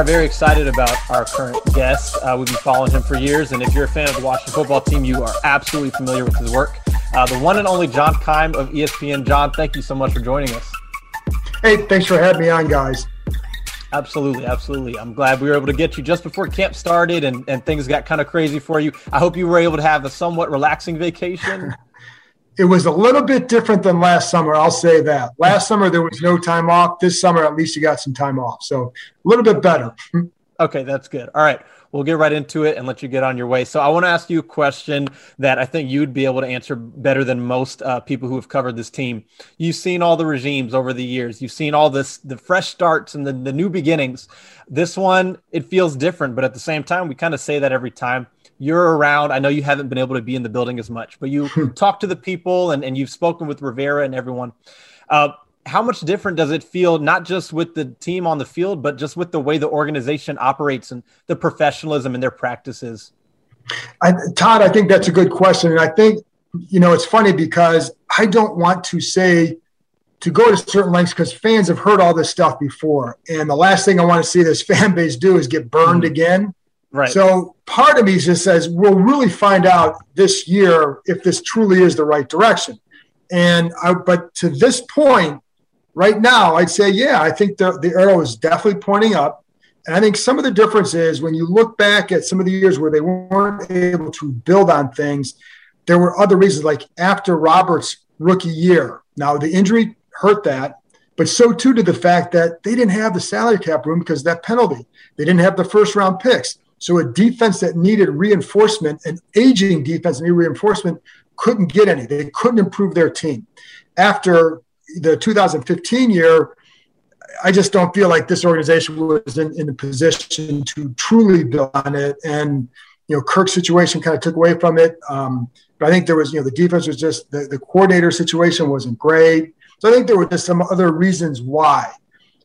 Are very excited about our current guest. Uh, we've been following him for years, and if you're a fan of the Washington football team, you are absolutely familiar with his work. Uh, the one and only John Keim of ESPN. John, thank you so much for joining us. Hey, thanks for having me on, guys. Absolutely, absolutely. I'm glad we were able to get you just before camp started and, and things got kind of crazy for you. I hope you were able to have a somewhat relaxing vacation. it was a little bit different than last summer. I'll say that. Last summer there was no time off. This summer, at least you got some time off. So a little bit better. okay, that's good. All right we'll get right into it and let you get on your way. So I want to ask you a question that I think you'd be able to answer better than most uh, people who have covered this team. You've seen all the regimes over the years. You've seen all this, the fresh starts and the, the new beginnings. This one, it feels different, but at the same time, we kind of say that every time you're around. I know you haven't been able to be in the building as much, but you talk to the people and, and you've spoken with Rivera and everyone. Uh, how much different does it feel not just with the team on the field but just with the way the organization operates and the professionalism and their practices I, todd i think that's a good question and i think you know it's funny because i don't want to say to go to certain lengths because fans have heard all this stuff before and the last thing i want to see this fan base do is get burned mm-hmm. again right so part of me just says we'll really find out this year if this truly is the right direction and I, but to this point right now, I'd say, yeah, I think the, the arrow is definitely pointing up. And I think some of the difference is when you look back at some of the years where they weren't able to build on things, there were other reasons, like after Roberts' rookie year. Now, the injury hurt that, but so too did the fact that they didn't have the salary cap room because that penalty. They didn't have the first round picks. So a defense that needed reinforcement, an aging defense that needed reinforcement, couldn't get any. They couldn't improve their team. After the 2015 year, I just don't feel like this organization was in, in a position to truly build on it. And, you know, Kirk's situation kind of took away from it. Um, but I think there was, you know, the defense was just, the, the coordinator situation wasn't great. So I think there were just some other reasons why.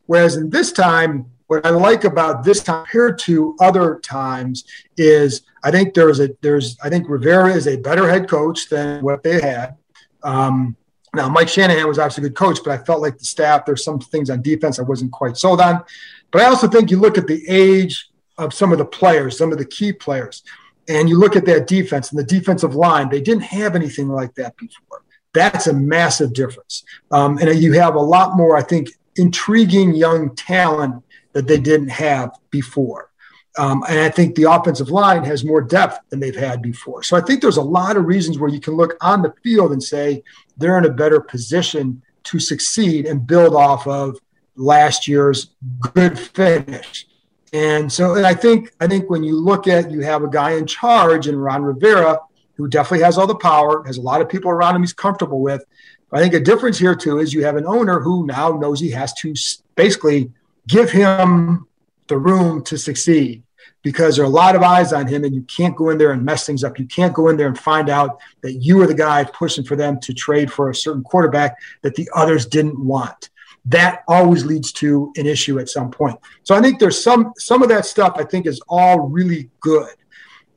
Whereas in this time, what I like about this time compared to other times is I think there's a, there's, I think Rivera is a better head coach than what they had. Um, now, Mike Shanahan was obviously a good coach, but I felt like the staff, there's some things on defense I wasn't quite sold on. But I also think you look at the age of some of the players, some of the key players, and you look at that defense and the defensive line, they didn't have anything like that before. That's a massive difference. Um, and you have a lot more, I think, intriguing young talent that they didn't have before. Um, and I think the offensive line has more depth than they've had before. So I think there's a lot of reasons where you can look on the field and say they're in a better position to succeed and build off of last year's good finish. And so I think I think when you look at you have a guy in charge in Ron Rivera who definitely has all the power, has a lot of people around him he's comfortable with. But I think a difference here too is you have an owner who now knows he has to basically give him the room to succeed because there are a lot of eyes on him and you can't go in there and mess things up. You can't go in there and find out that you are the guy pushing for them to trade for a certain quarterback that the others didn't want. That always leads to an issue at some point. So I think there's some some of that stuff I think is all really good.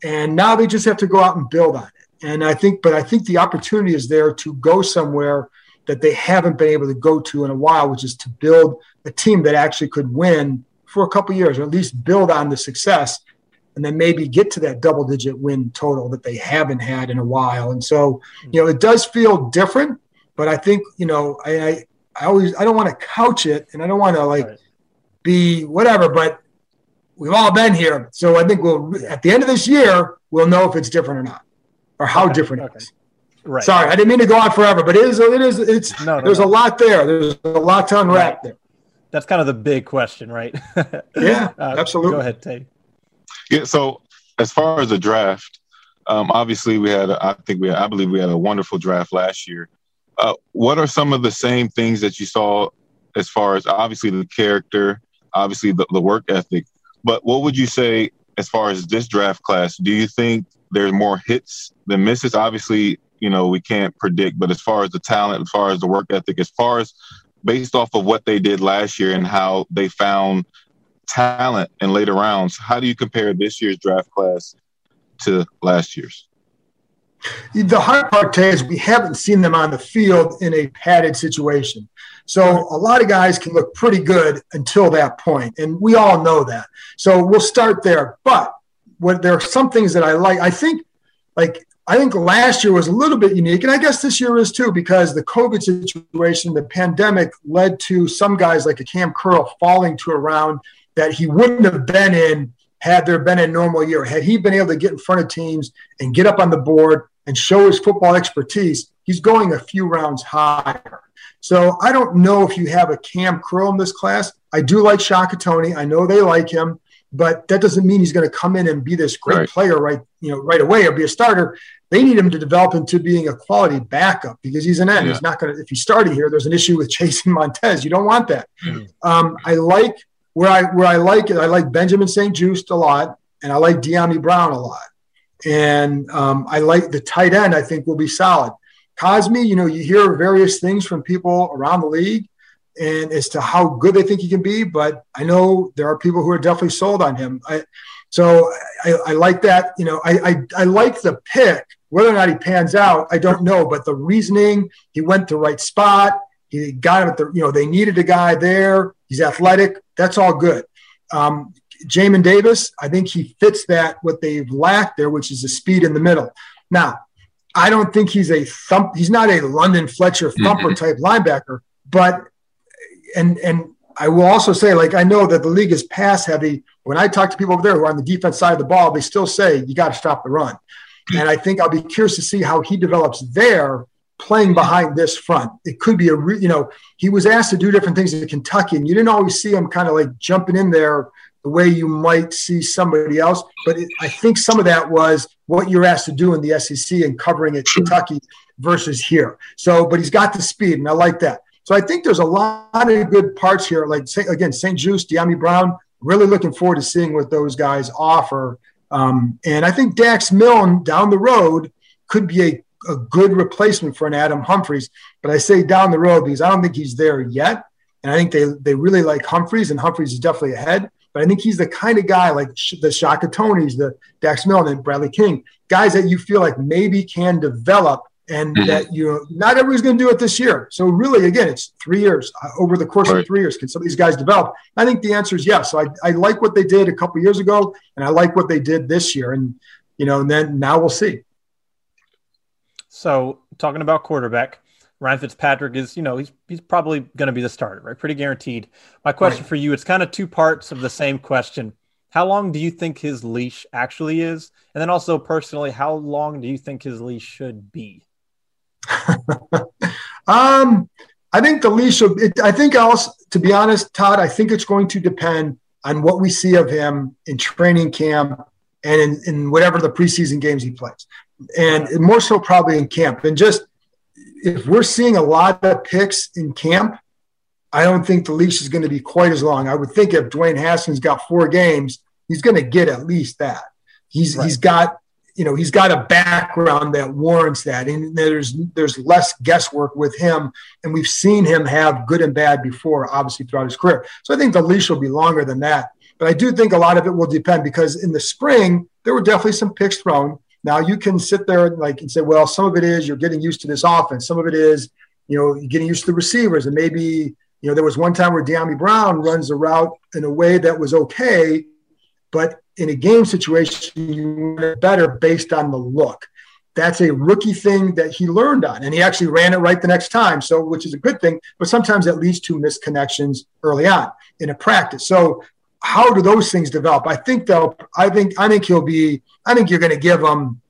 And now they just have to go out and build on it. And I think, but I think the opportunity is there to go somewhere that they haven't been able to go to in a while, which is to build a team that actually could win for a couple years, or at least build on the success, and then maybe get to that double digit win total that they haven't had in a while. And so, you know, it does feel different, but I think, you know, I, I, I always, I don't want to couch it and I don't want to like right. be whatever, but we've all been here. So I think we'll, yeah. at the end of this year, we'll know if it's different or not or how okay. different okay. it is. Right. Sorry, I didn't mean to go on forever, but it is, it is, it's, no, no, there's no. a lot there. There's a lot to unwrap right. there. That's kind of the big question, right? yeah, uh, absolutely. Go ahead, Tay. Yeah. So as far as the draft, um, obviously we had, I think we, had, I believe we had a wonderful draft last year. Uh, what are some of the same things that you saw as far as obviously the character, obviously the, the work ethic, but what would you say as far as this draft class? Do you think there's more hits than misses? Obviously, you know, we can't predict, but as far as the talent, as far as the work ethic, as far as based off of what they did last year and how they found talent in later rounds, how do you compare this year's draft class to last year's? The hard part is we haven't seen them on the field in a padded situation. So a lot of guys can look pretty good until that point, and we all know that. So we'll start there. But what there are some things that I like. I think, like I think last year was a little bit unique, and I guess this year is too, because the COVID situation, the pandemic led to some guys like a Cam Curl falling to a round that he wouldn't have been in had there been a normal year. Had he been able to get in front of teams and get up on the board and show his football expertise, he's going a few rounds higher. So I don't know if you have a Cam Curl in this class. I do like Shaka Toney. I know they like him, but that doesn't mean he's going to come in and be this great right. player right, you know, right away or be a starter. They need him to develop into being a quality backup because he's an end. Yeah. He's not going to. If he's starting here, there's an issue with chasing Montez. You don't want that. Mm-hmm. Um, I like where I where I like it, I like Benjamin St-Juste a lot, and I like Dyami Brown a lot, and um, I like the tight end. I think will be solid. Cosmi, you know, you hear various things from people around the league, and as to how good they think he can be. But I know there are people who are definitely sold on him. I, so I, I, like that. You know, I, I I like the pick. Whether or not he pans out, I don't know. But the reasoning, he went the right spot. He got him at the. You know, they needed a guy there. He's athletic. That's all good. Um, Jamin Davis, I think he fits that what they've lacked there, which is the speed in the middle. Now, I don't think he's a thump. He's not a London Fletcher thumper mm-hmm. type linebacker, but and and I will also say, like I know that the league is pass heavy. When I talk to people over there who are on the defense side of the ball, they still say you got to stop the run. And I think I'll be curious to see how he develops there playing behind this front. It could be a, re, you know, he was asked to do different things in Kentucky, and you didn't always see him kind of like jumping in there the way you might see somebody else. But it, I think some of that was what you're asked to do in the SEC and covering at Kentucky versus here. So, but he's got the speed, and I like that. So I think there's a lot of good parts here. Like again, St-Juste, Dyami Brown. Really looking forward to seeing what those guys offer. Um, and I think Dax Milne down the road could be a a good replacement for an Adam Humphries. But I say down the road because I don't think he's there yet. And I think they, they really like Humphries, and Humphries is definitely ahead. But I think he's the kind of guy like the Shaka Toney's, the Dax Milne, and Bradley King, guys that you feel like maybe can develop and mm-hmm. that you know, not everybody's going to do it this year. So really, again, it's three years uh, over the course right. of three years. Can some of these guys develop? I think the answer is yes. So I, I like what they did a couple years ago, and I like what they did this year. And you know, and then now we'll see. So talking about quarterback, Ryan Fitzpatrick is, you know, he's he's probably going to be the starter, right? Pretty guaranteed. My question right. for you, it's kind of two parts of the same question. How long do you think his leash actually is? And then also personally, how long do you think his leash should be? um, I think the leash. Will, it, I think else, to be honest, Todd, I think it's going to depend on what we see of him in training camp and in, in whatever the preseason games he plays and more so probably in camp. And just if we're seeing a lot of picks in camp, I don't think the leash is going to be quite as long. I would think if Dwayne Haskins got four games, he's going to get at least that. He's right. he's got you know he's got a background that warrants that, and there's there's less guesswork with him, and we've seen him have good and bad before, obviously throughout his career. So I think the leash will be longer than that. But I do think a lot of it will depend because in the spring there were definitely some picks thrown. Now you can sit there and like and say, well, some of it is you're getting used to this offense. Some of it is you know, getting used to the receivers, and maybe you know there was one time where Dyami Brown runs a route in a way that was okay, but in a game situation, you went better based on the look. That's a rookie thing that he learned on, and he actually ran it right the next time. So, which is a good thing, but sometimes that leads to misconnections early on in a practice. So, how do those things develop? I think they'll. I think. I think he'll be. I think you're going to give him.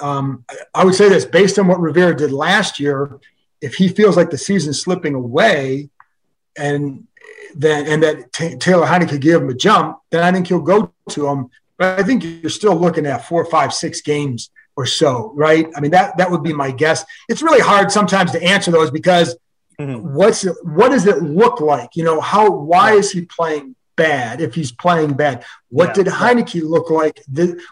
Um, I would say this based on what Rivera did last year. If he feels like the season's slipping away, and then and that t- Taylor could give him a jump, then I think he'll go to him. But I think you're still looking at four, five, six games or so, right? I mean that that would be my guess. It's really hard sometimes to answer those because mm-hmm. what's it, what does it look like? You know, how why is he playing bad if he's playing bad? What yeah, did Heinicke look like?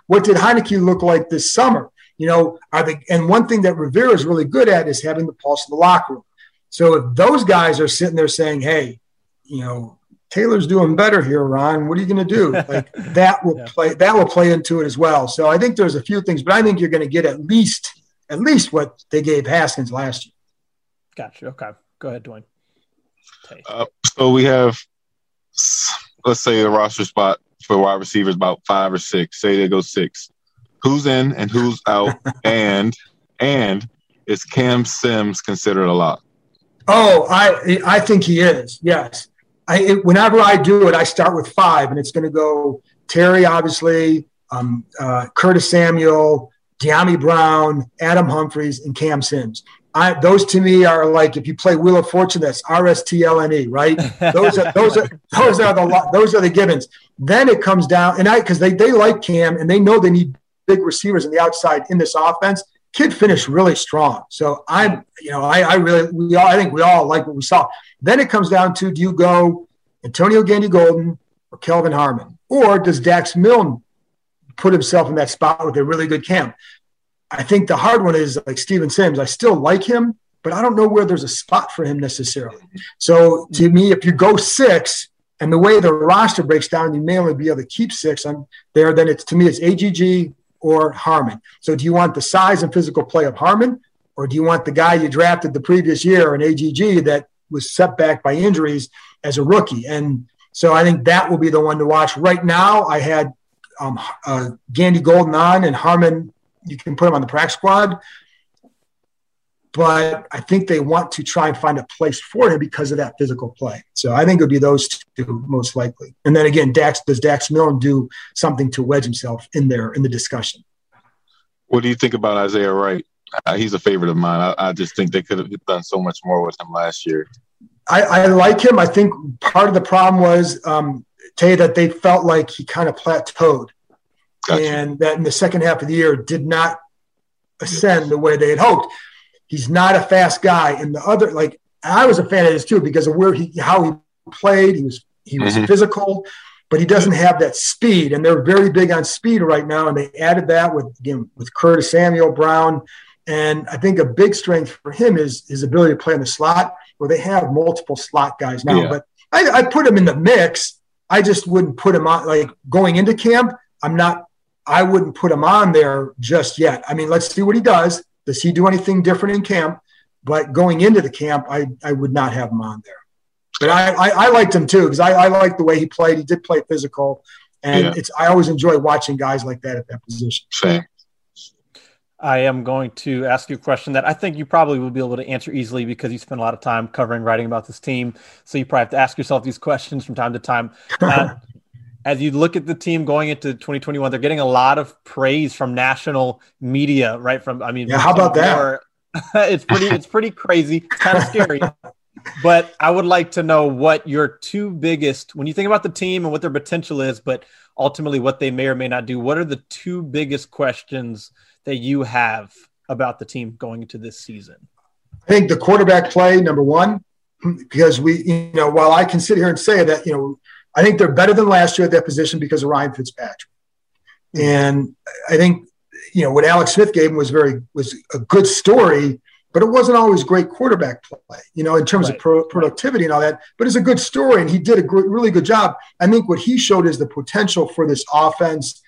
What did Heinicke look like this summer? You know, are they, and one thing that Rivera is really good at is having the pulse of the locker room. So if those guys are sitting there saying, "Hey, you know, Taylor's doing better here, Ron. What are you going to do? Like that will yeah. play that will play into it as well. So I think there's a few things, but I think you're going to get at least at least what they gave Haskins last year. Gotcha. Okay, go ahead, Dwayne. Uh, so we have, let's say the roster spot for wide receivers about five or six. Say they go six. Who's in and who's out? and and is Cam Sims considered a lot? Oh, I I think he is. Yes. I, it, whenever I do it, I start with five, and it's going to go Terry, obviously, um, uh, Curtis Samuel, Dyami Brown, Adam Humphries, and Cam Sims. I, those to me are like if you play Wheel of Fortune, that's R S T L N E, right? Those are those are those are the those are the givens. Then it comes down, and I because they they like Cam and they know they need big receivers on the outside in this offense. Kid finished really strong, so I'm you know I, I really we all I think we all like what we saw. Then it comes down to do you go Antonio Gandy Golden or Kelvin Harmon? Or does Dax Milne put himself in that spot with a really good camp? I think the hard one is like Steven Sims. I still like him, but I don't know where there's a spot for him necessarily. So to me, if you go six, and the way the roster breaks down, you may only be able to keep six on there. Then it's to me, it's AGG or Harmon. So do you want the size and physical play of Harmon, or do you want the guy you drafted the previous year in AGG that was set back by injuries as a rookie. And so I think that will be the one to watch. Right now, I had um, uh, Gandy Golden on and Harmon. You can put him on the practice squad, but I think they want to try and find a place for him because of that physical play. So I think it would be those two most likely. And then again, Dax does Dax Milne do something to wedge himself in there in the discussion? What do you think about Isaiah Wright? Uh, he's a favorite of mine. I, I just think they could have done so much more with him last year. I, I like him. I think part of the problem was um, Tay that they felt like he kind of plateaued, gotcha. and that in the second half of the year did not ascend the way they had hoped. He's not a fast guy, and the other like I was a fan of his too because of where he how he played. He was he was mm-hmm. physical, but he doesn't have that speed, and they're very big on speed right now. And they added that with again with Curtis Samuel Brown, and I think a big strength for him is his ability to play in the slot where they have multiple slot guys now. Yeah. But I, I put him in the mix. I just wouldn't put him on like going into camp. I'm not. I wouldn't put him on there just yet. I mean, let's see what he does. Does he do anything different in camp? But going into the camp, I, I would not have him on there. But I, I, I liked him too because I, I liked the way he played. He did play physical, and yeah. it's I always enjoy watching guys like that at that position. Same. I am going to ask you a question that I think you probably will be able to answer easily because you spend a lot of time covering, writing about this team. So you probably have to ask yourself these questions from time to time. Uh, as you look at the team going into 2021, they're getting a lot of praise from national media, right? From I mean, yeah, how about that? it's pretty, it's pretty crazy. It's kind of scary. but I would like to know what your two biggest, when you think about the team and what their potential is, but ultimately what they may or may not do. What are the two biggest questions? that you have about the team going into this season? I think the quarterback play, number one, because we, you know, while I can sit here and say that, you know, I think they're better than last year at that position because of Ryan Fitzpatrick. Mm-hmm. And I think, you know, what Alex Smith gave him was very, was a good story, but it wasn't always great quarterback play, you know, in terms right. of pro- productivity and all that. But it's a good story, and he did a gr- really good job. I think what he showed is the potential for this offense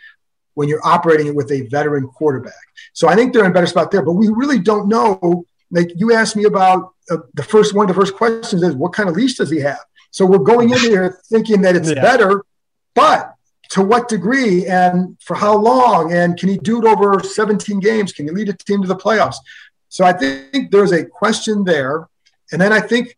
when you're operating it with a veteran quarterback. So I think they're in a better spot there, but we really don't know like you asked me about uh, the first one of the first questions is what kind of leash does he have? So we're going in here thinking that it's yeah. better, but to what degree and for how long? And can he do it over 17 games? Can he lead a team to the playoffs? So I think there's a question there. And then I think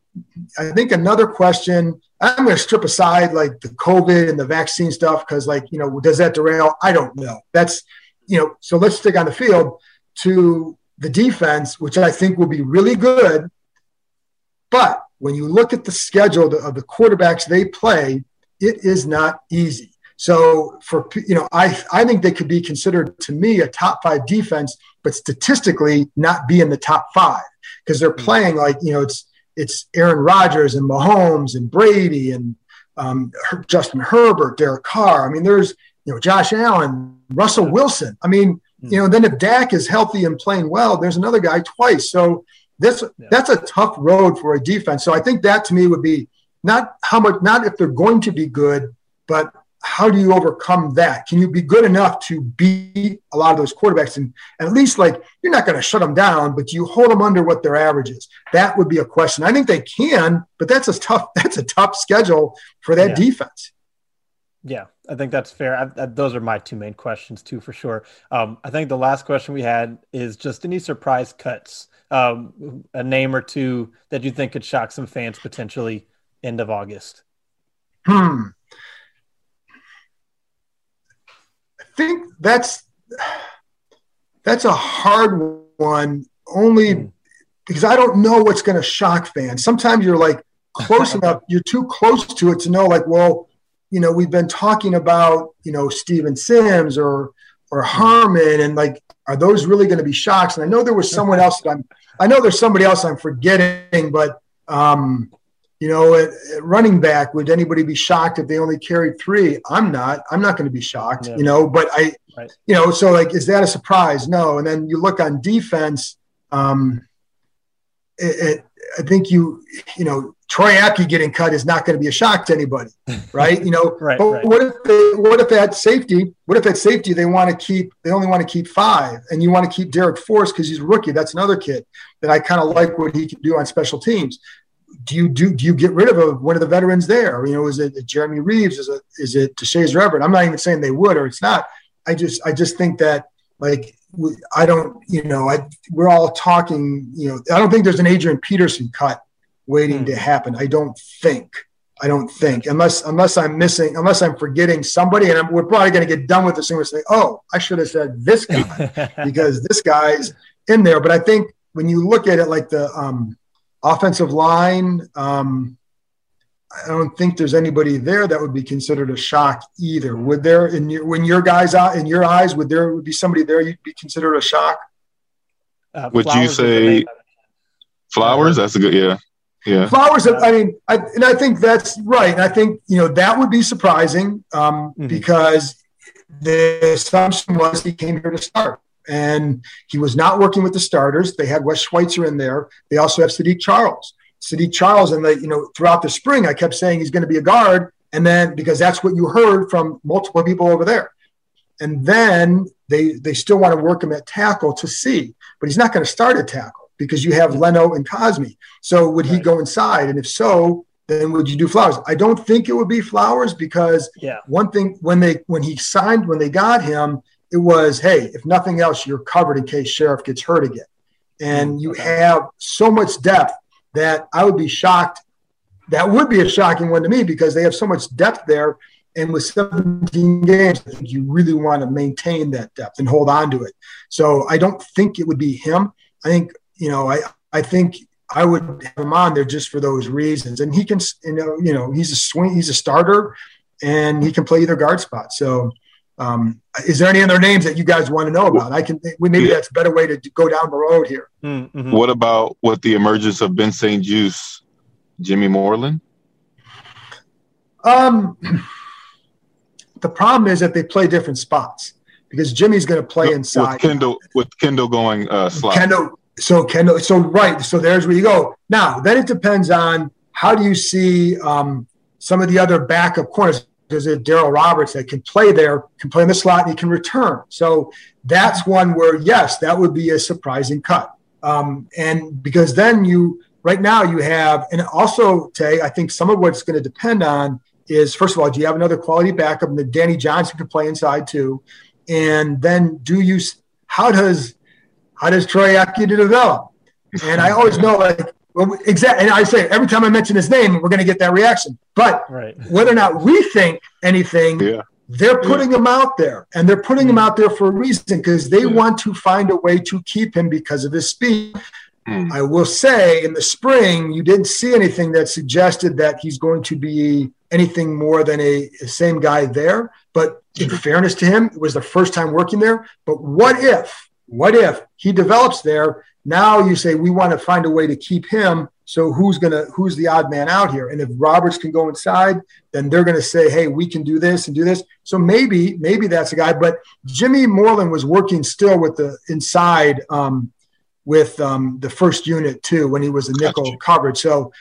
I think another question, I'm going to strip aside like the COVID and the vaccine stuff because, like, you know, does that derail? I don't know. That's, you know, so let's stick on the field to the defense, which I think will be really good. But when you look at the schedule of the quarterbacks they play, it is not easy. So for you know, I I think they could be considered to me a top five defense, but statistically not be in the top five because they're hmm. playing like you know it's it's Aaron Rodgers and Mahomes and Brady and um, Justin Herbert, Derek Carr. I mean, there's you know Josh Allen, Russell Wilson. I mean, hmm. you know, then if Dak is healthy and playing well, there's another guy twice. So this yeah. that's a tough road for a defense. So I think that to me would be not how much, not if they're going to be good, but how do you overcome that? Can you be good enough to beat a lot of those quarterbacks and, and at least like you're not going to shut them down, but you hold them under what their average is? That would be a question. I think they can, but that's a tough that's a tough schedule for that yeah. defense. Yeah, I think that's fair. I, I, those are my two main questions too, for sure. Um, I think the last question we had is just any surprise cuts, um, a name or two that you think could shock some fans potentially end of August. Hmm. I think that's that's a hard one only hmm. because I don't know what's going to shock fans. Sometimes you're like close enough, you're too close to it to know, like, well, you know, we've been talking about, you know, Steven Sims or or hmm. Harmon, and like, are those really going to be shocks? And I know there was someone else that I'm, I know there's somebody else I'm forgetting, but um, you know, at, at, running back, would anybody be shocked if they only carried three? I'm not. I'm not going to be shocked. Yeah. You know, but I, right. you know, so like, is that a surprise? No. And then you look on defense. Um, it, it, I think you, you know, Troy Apke getting cut is not going to be a shock to anybody, right? You know, right, but right. what if they, what if at safety, what if at safety they want to keep, they only want to keep five, and you want to keep Darrick Forrest because he's a rookie. That's another kid that I kind of like what he can do on special teams do you do do you get rid of a, one of the veterans there? You know, is it Jeremy Reaves? Is it is it Deshazor Everett? I'm not even saying they would or it's not. I just I just think that like I don't you know I we're all talking you know I don't think there's an Adrian Peterson cut waiting hmm. to happen. I don't think. I don't think unless unless I'm missing unless I'm forgetting somebody and I'm, we're probably going to get done with this and we're say oh I should have said this guy because this guy's in there. But I think when you look at it like the um, Offensive line, um, I don't think there's anybody there that would be considered a shock either. Would there, in your, when your guys out in your eyes, would there would be somebody there you'd be considered a shock? Uh, would you say flowers? That's a good, yeah. Yeah. Flowers, I mean, I, and I think that's right. And I think, you know, that would be surprising um, mm-hmm. because the assumption was he came here to start and he was not working with the starters. They had Wes Schweitzer in there. They also have Saahdiq Charles. Saahdiq Charles, and the, you know, throughout the spring, I kept saying he's going to be a guard, and then because that's what you heard from multiple people over there, and then they they still want to work him at tackle to see, but he's not going to start at tackle because you have Leno and Cosmi. So would he go inside? And if so, then would you do Flowers? I don't think it would be Flowers because yeah. one thing when they when he signed when they got him it was, hey, if nothing else, you're covered in case Scherff gets hurt again. And mm, you have so much depth that I would be shocked. That would be a shocking one to me because they have so much depth there. And with 17 games, I think you really want to maintain that depth and hold on to it. So I don't think it would be him. I think, you know, I, I think I would have him on there just for those reasons. And he can, you know, you know, he's a swing, he's a starter and he can play either guard spot. So um, is there any other names that you guys want to know about? I can maybe that's a better way to go down the road here. Mm-hmm. What about with the emergence of Ben St-Juste, Jimmy Moreland? Um, the problem is that they play different spots because Jimmy's going to play inside. With Kendall, with Kendall going uh, slot. Kendall, so Kendall, so right, so there's where you go. Now then, it depends on how do you see um, some of the other backup corners there's a Darryl Roberts that can play there, can play in the slot, and he can return. So that's one where, yes, that would be a surprising cut. Um, and because then you, right now, you have, and also, Tay, I think some of what's going to depend on is first of all, do you have another quality backup? And then Danny Johnson can play inside too. And then do you, how does, how does Troy Apke develop? And I always know like, well, exactly. And I say every time I mention his name, we're going to get that reaction. But right. whether or not we think anything, yeah. they're putting yeah. him out there, and they're putting him mm. out there for a reason because they yeah. want to find a way to keep him because of his speed. Mm. I will say, in the spring, you didn't see anything that suggested that he's going to be anything more than a, a same guy there. But in fairness to him, it was the first time working there. But what if? What if he develops there now you say we want to find a way to keep him. So who's gonna who's the odd man out here? And if Roberts can go inside, then they're gonna say, hey, we can do this and do this. So maybe maybe that's a guy. But Jimmy Moreland was working still with the inside um, with um, the first unit too when he was a nickel gotcha. coverage. So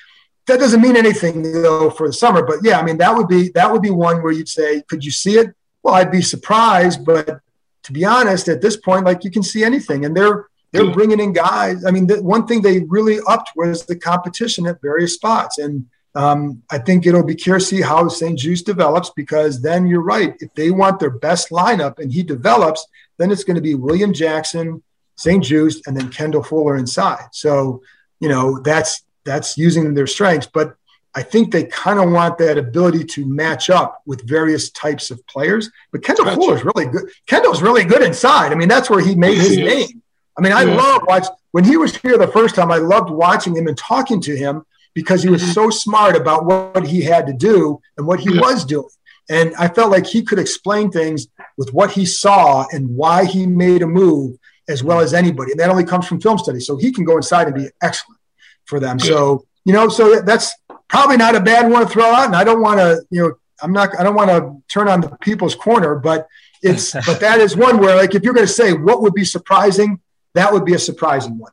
that doesn't mean anything though for the summer. But yeah, I mean that would be that would be one where you'd say, could you see it? Well, I'd be surprised, but to be honest, at this point, like you can see anything, and they're they're bringing in guys. I mean, the one thing they really upped was the competition at various spots. And um, I think it'll be curious to see how St-Juste develops because then you're right. If they want their best lineup and he develops, then it's going to be William Jackson, St-Juste, and then Kendall Fuller inside. So, you know, that's that's using their strengths. But I think they kind of want that ability to match up with various types of players. But Kendall gotcha. Fuller is really good. Kendall's really good inside. I mean, that's where he made his name. I mean, I yeah. love watch when he was here the first time. I loved watching him and talking to him because he was mm-hmm. so smart about what he had to do and what he yeah. was doing. And I felt like he could explain things with what he saw and why he made a move as well as anybody. And that only comes from film study. So he can go inside and be excellent for them. Yeah. So, you know, so that's probably not a bad one to throw out. And I don't want to, you know, I'm not, I don't want to turn on the people's corner, but it's, but that is one where like, if you're going to say what would be surprising, that would be a surprising one.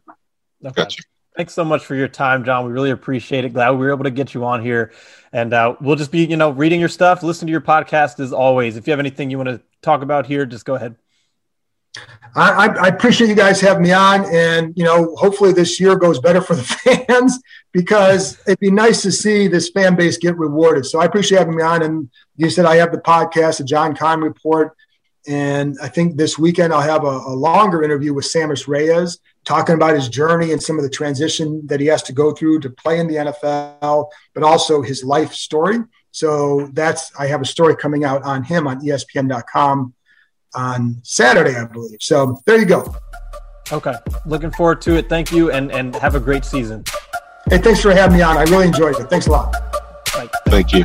Okay. Gotcha. Thanks so much for your time, John. We really appreciate it. Glad we were able to get you on here, and uh, we'll just be, you know, reading your stuff, listen to your podcast as always. If you have anything you want to talk about here, just go ahead. I, I, appreciate you guys having me on, and you know, hopefully this year goes better for the fans because it'd be nice to see this fan base get rewarded. So I appreciate having me on, and you said I have the podcast, the John Keim Report. And I think this weekend I'll have a, a, longer interview with Sammis Reyes talking about his journey and some of the transition that he has to go through to play in the NFL, but also his life story. So that's I have a story coming out on him on ESPN.com on Saturday, I believe. So there you go. Okay, looking forward to it. Thank you, and and have a great season. Hey, thanks for having me on. I really enjoyed it. Thanks a lot. Bye. Thank you.